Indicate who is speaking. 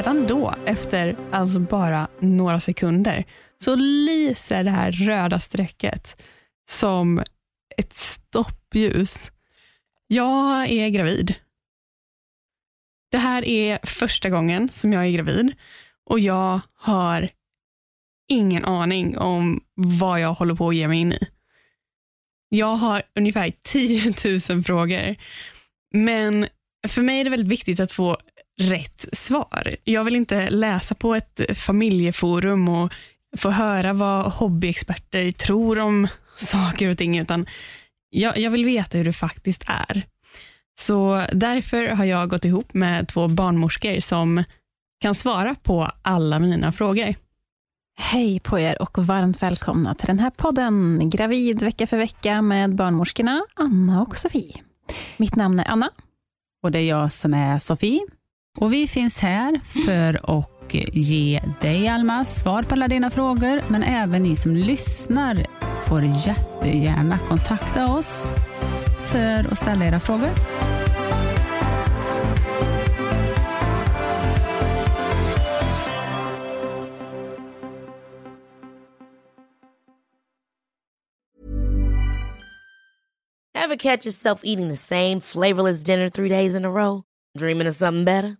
Speaker 1: Redan då, efter alltså bara några sekunder, så lyser det här röda strecket som ett stoppljus. Jag är gravid. Det här är första gången som jag är gravid och jag har ingen aning om vad jag håller på att ge mig in i. Jag har ungefär 10 000 frågor, men för mig är det väldigt viktigt att få rätt svar. Jag vill inte läsa på ett familjeforum och få höra vad hobbyexperter tror om saker och ting, utan jag, jag vill veta hur det faktiskt är. Så därför har jag gått ihop med två barnmorskor som kan svara på alla mina frågor.
Speaker 2: Hej på er och varmt välkomna till den här podden Gravid vecka för vecka med barnmorskorna Anna och Sofie. Mitt namn är Anna.
Speaker 3: Och det är jag som är Sofie. Och vi finns här för att ge dig Alma svar på alla dina frågor, men även ni som lyssnar får jättegärna kontakta oss för att ställa era frågor.
Speaker 4: Ever catch yourself eating the same flavorless dinner three days in a row? Dreaming of something better?